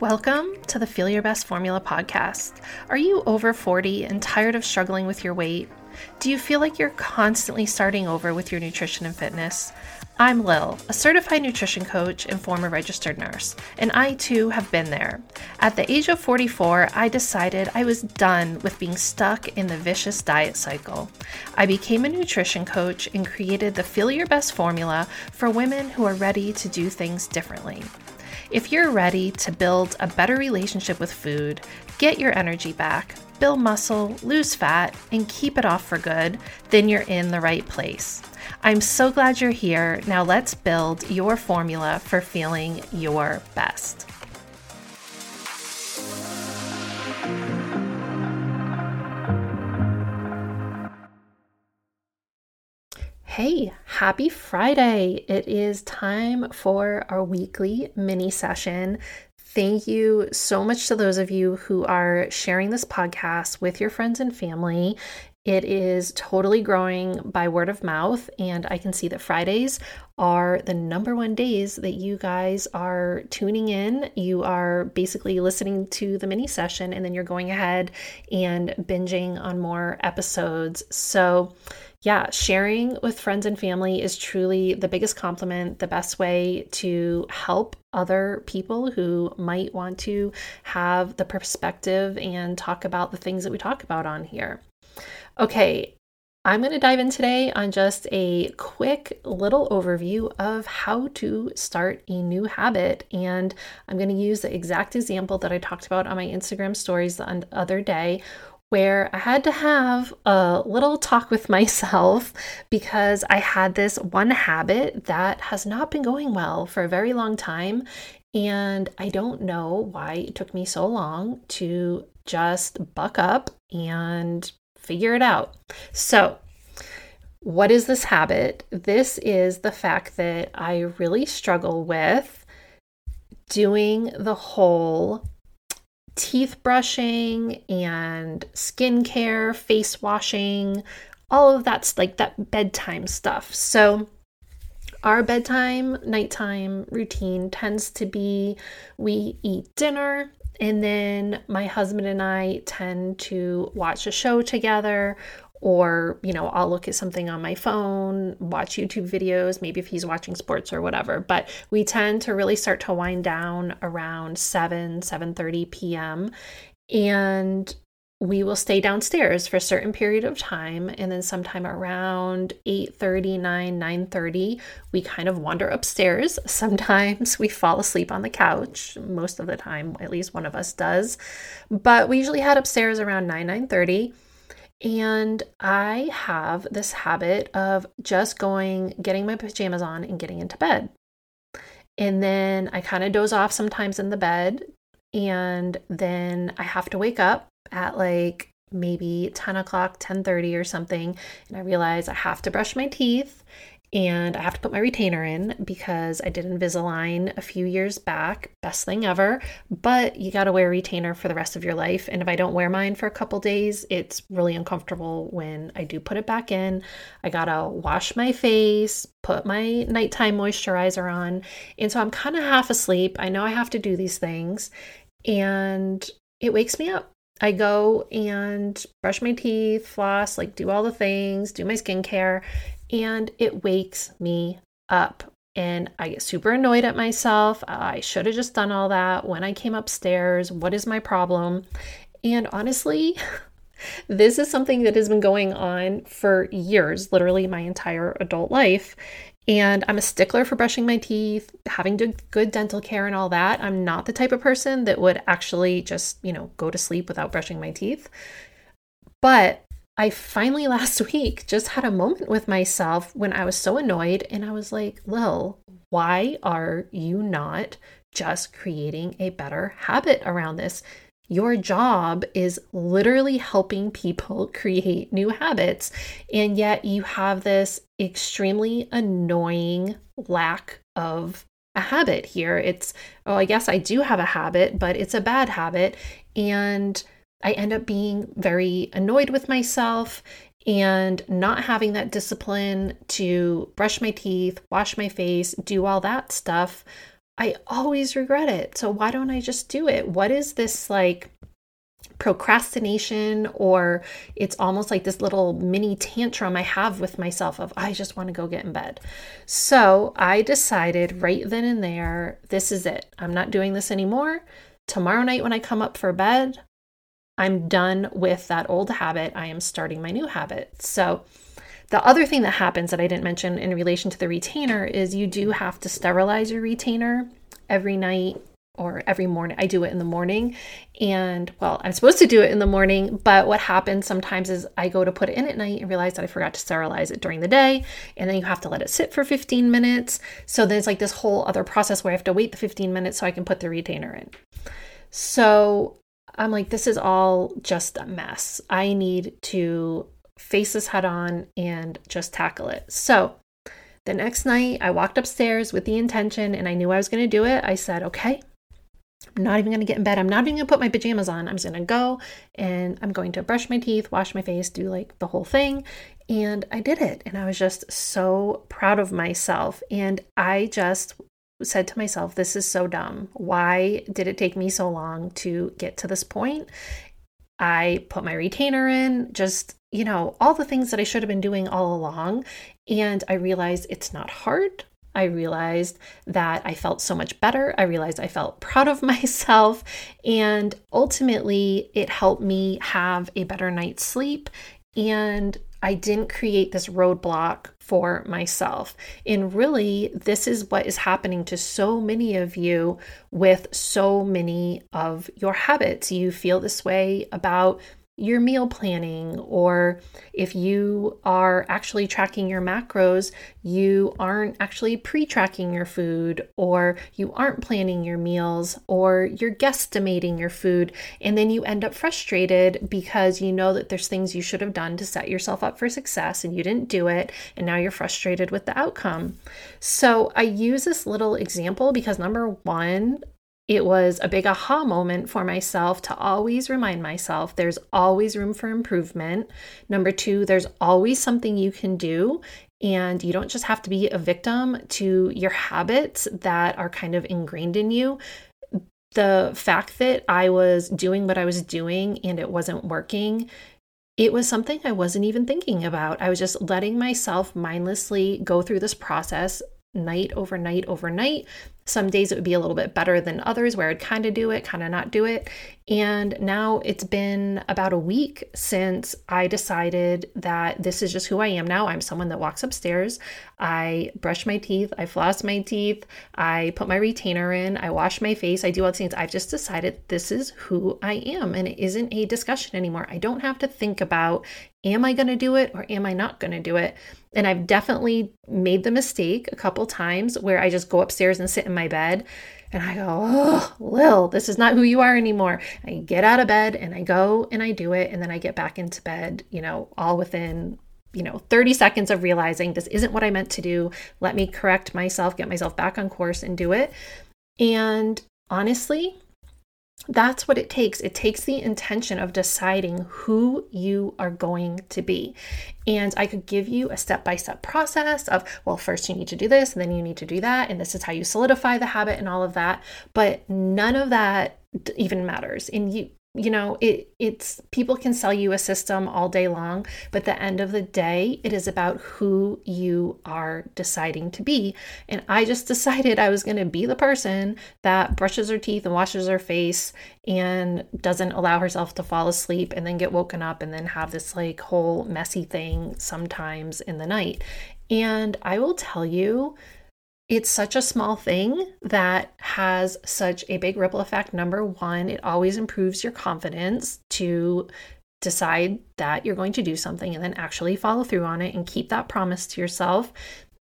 Welcome to the Feel Your Best Formula podcast. Are you over 40 and tired of struggling with your weight? Do you feel like you're constantly starting over with your nutrition and fitness? I'm Lil, a certified nutrition coach and former registered nurse, and I too have been there. At the age of 44, I decided I was done with being stuck in the vicious diet cycle. I became a nutrition coach and created the Feel Your Best formula for women who are ready to do things differently. If you're ready to build a better relationship with food, get your energy back, build muscle, lose fat, and keep it off for good, then you're in the right place. I'm so glad you're here. Now let's build your formula for feeling your best. Hey, happy Friday! It is time for our weekly mini session. Thank you so much to those of you who are sharing this podcast with your friends and family. It is totally growing by word of mouth, and I can see that Fridays are the number one days that you guys are tuning in. You are basically listening to the mini session, and then you're going ahead and binging on more episodes. So, yeah, sharing with friends and family is truly the biggest compliment, the best way to help other people who might want to have the perspective and talk about the things that we talk about on here. Okay, I'm going to dive in today on just a quick little overview of how to start a new habit. And I'm going to use the exact example that I talked about on my Instagram stories the other day, where I had to have a little talk with myself because I had this one habit that has not been going well for a very long time. And I don't know why it took me so long to just buck up and figure it out. So, what is this habit? This is the fact that I really struggle with doing the whole teeth brushing and skincare, face washing, all of that's like that bedtime stuff. So, our bedtime, nighttime routine tends to be we eat dinner, and then my husband and I tend to watch a show together or you know i'll look at something on my phone watch youtube videos maybe if he's watching sports or whatever. But we tend to really start to wind down around 7 7.30 p.m and we will stay downstairs for a certain period of time and then sometime around 8.30 9 9.30 we kind of wander upstairs sometimes we fall asleep on the couch most of the time at least one of us does but we usually head upstairs around 9 9.30 and I have this habit of just going, getting my pajamas on, and getting into bed. And then I kind of doze off sometimes in the bed. And then I have to wake up at like maybe 10 o'clock 10.30 or something and i realize i have to brush my teeth and I have to put my retainer in because I did Invisalign a few years back. Best thing ever. But you got to wear a retainer for the rest of your life. And if I don't wear mine for a couple days, it's really uncomfortable when I do put it back in. I got to wash my face, put my nighttime moisturizer on. And so I'm kind of half asleep. I know I have to do these things. And it wakes me up. I go and brush my teeth, floss, like do all the things, do my skincare, and it wakes me up. And I get super annoyed at myself. I should have just done all that when I came upstairs. What is my problem? And honestly, this is something that has been going on for years, literally my entire adult life. And I'm a stickler for brushing my teeth, having good dental care, and all that. I'm not the type of person that would actually just, you know, go to sleep without brushing my teeth. But I finally last week just had a moment with myself when I was so annoyed and I was like, Lil, why are you not just creating a better habit around this? Your job is literally helping people create new habits, and yet you have this extremely annoying lack of a habit here. It's, oh, I guess I do have a habit, but it's a bad habit. And I end up being very annoyed with myself and not having that discipline to brush my teeth, wash my face, do all that stuff. I always regret it. So why don't I just do it? What is this like procrastination or it's almost like this little mini tantrum I have with myself of I just want to go get in bed. So I decided right then and there, this is it. I'm not doing this anymore. Tomorrow night when I come up for bed, I'm done with that old habit. I am starting my new habit. So the other thing that happens that I didn't mention in relation to the retainer is you do have to sterilize your retainer every night or every morning. I do it in the morning. And well, I'm supposed to do it in the morning, but what happens sometimes is I go to put it in at night and realize that I forgot to sterilize it during the day. And then you have to let it sit for 15 minutes. So then it's like this whole other process where I have to wait the 15 minutes so I can put the retainer in. So I'm like, this is all just a mess. I need to face this head on and just tackle it. So the next night, I walked upstairs with the intention and I knew I was going to do it. I said, okay, I'm not even going to get in bed. I'm not even going to put my pajamas on. I'm just going to go and I'm going to brush my teeth, wash my face, do like the whole thing. And I did it. And I was just so proud of myself. And I just said to myself, this is so dumb. Why did it take me so long to get to this point? I put my retainer in, just, you know, all the things that I should have been doing all along. And I realized it's not hard. I realized that I felt so much better. I realized I felt proud of myself. And ultimately, it helped me have a better night's sleep. And I didn't create this roadblock for myself. And really, this is what is happening to so many of you with so many of your habits. You feel this way about your meal planning, or if you are actually tracking your macros, you aren't actually pre tracking your food, or you aren't planning your meals, or you're guesstimating your food, and then you end up frustrated because you know that there's things you should have done to set yourself up for success and you didn't do it, and now you're frustrated with the outcome. So I use this little example because number one, it was a big aha moment for myself to always remind myself there's always room for improvement. Number two, there's always something you can do. And you don't just have to be a victim to your habits that are kind of ingrained in you. The fact that I was doing what I was doing and it wasn't working it was something I wasn't even thinking about. I was just letting myself mindlessly go through this process night over night over night. Some days it would be a little bit better than others where I'd kind of do it, kind of not do it. And now it's been about a week since I decided that this is just who I am now. I'm someone that walks upstairs. I brush my teeth, I floss my teeth, I put my retainer in, I wash my face, I do all the things. I've just decided this is who I am and it isn't a discussion anymore. I don't have to think about am I going to do it or am I not going to do it? And I've definitely made the mistake a couple times where I just go upstairs and sit in my bed and I go, oh, Lil, this is not who you are anymore. I get out of bed and I go and I do it. And then I get back into bed, you know, all within, you know, 30 seconds of realizing this isn't what I meant to do. Let me correct myself, get myself back on course and do it. And honestly, that's what it takes. It takes the intention of deciding who you are going to be. And I could give you a step by step process of, well, first you need to do this, and then you need to do that, and this is how you solidify the habit and all of that. But none of that even matters. And you, you know it it's people can sell you a system all day long but the end of the day it is about who you are deciding to be. And i just decided i was going to be the person that brushes her teeth and washes her face and doesn't allow herself to fall asleep and then get woken up and then have this like whole messy thing sometimes in the night. And i will tell you it's such a small thing that has such a big ripple effect. Number one, it always improves your confidence to decide that you're going to do something and then actually follow through on it and keep that promise to yourself.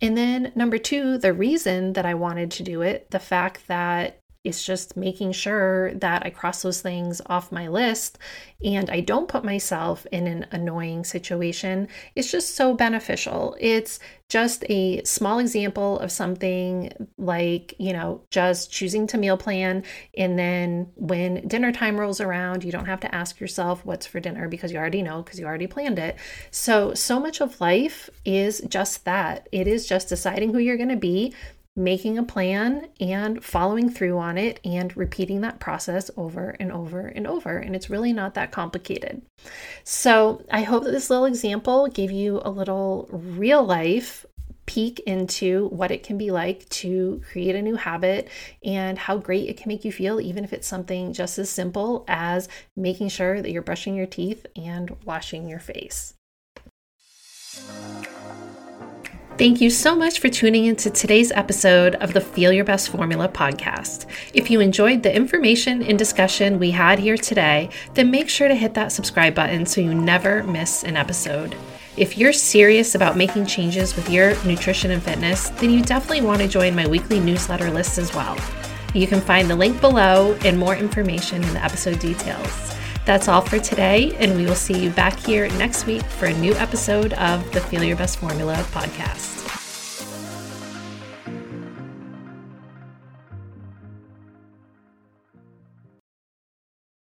And then number two, the reason that I wanted to do it, the fact that it's just making sure that I cross those things off my list and I don't put myself in an annoying situation. It's just so beneficial. It's just a small example of something like, you know, just choosing to meal plan. And then when dinner time rolls around, you don't have to ask yourself what's for dinner because you already know because you already planned it. So, so much of life is just that it is just deciding who you're going to be making a plan and following through on it and repeating that process over and over and over. And it's really not that complicated. So I hope that this little example gave you a little real life peek into what it can be like to create a new habit and how great it can make you feel, even if it's something just as simple as making sure that you're brushing your teeth and washing your face. Thank you so much for tuning into today's episode of the Feel Your Best Formula podcast. If you enjoyed the information and discussion we had here today, then make sure to hit that subscribe button so you never miss an episode. If you're serious about making changes with your nutrition and fitness, then you definitely want to join my weekly newsletter list as well. You can find the link below and more information in the episode details. That's all for today, and we will see you back here next week for a new episode of the Feel Your Best Formula podcast.